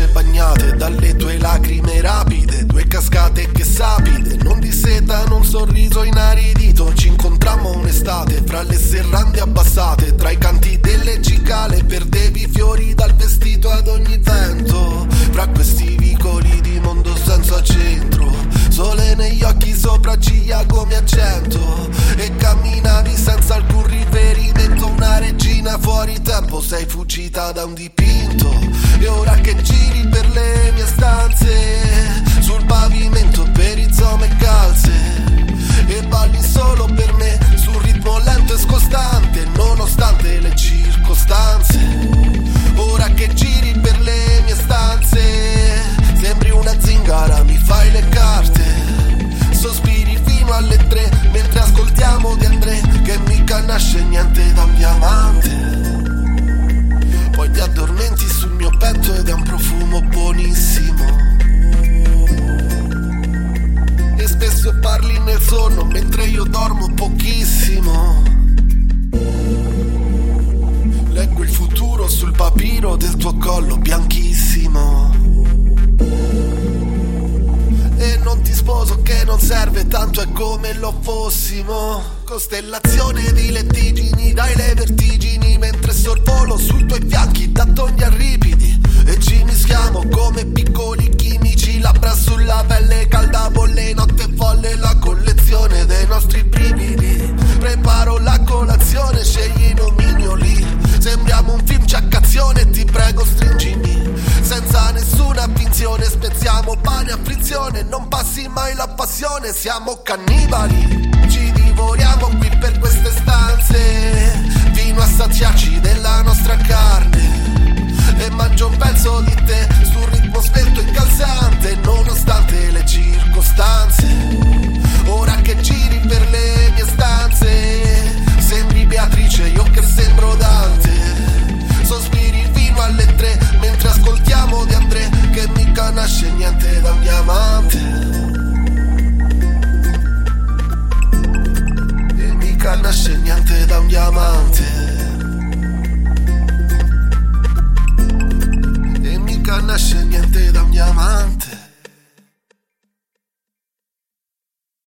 facce bagnate dalle tue lacrime rapide, due cascate che sapide, non di seta, non sorriso inaridito, ci incontrammo un'estate, fra le serrande abbassate, tra i canti delle cicale, perdevi fiori dal vestito ad ogni vento, fra questi vicoli di mondo senza centro, sole negli occhi sopra sopracciglia come accento, e camminavi senza alcun riferimento, una regina fuori tempo, sei fuggita da un dipinto. Ascoltiamo di André Che mica nasce niente da un diamante poi ti addormenti sul mio petto ed è un profumo buonissimo. E spesso parli nel sonno mentre io dormo pochissimo. Leggo il futuro sul papiro del tuo collo bianchissimo. Serve tanto è come lo fossimo. Costellazione di lettigini dai le vertigini Mentre sorvolo sui tuoi fianchi da togni ripidi. E ci mischiamo come piccoli chimici Labbra sulla pelle calda bolle notte folle La collezione dei nostri brividi. Preparo la colazione scegli i nomignoli Sembriamo un film ciaccazione ti prego passione Siamo cannibali. Ci divoriamo qui per queste stanze Fino a saziarci della nostra carne. E mangio un pezzo di te Sul ritmo spento e calzante Nonostante le circostanze. Ora che giri per le mie stanze Sembri Beatrice, io che sembro Dante. Sospiri fino alle tre mentre ascoltiamo di André che mica nasce niente da un diamante. Niente da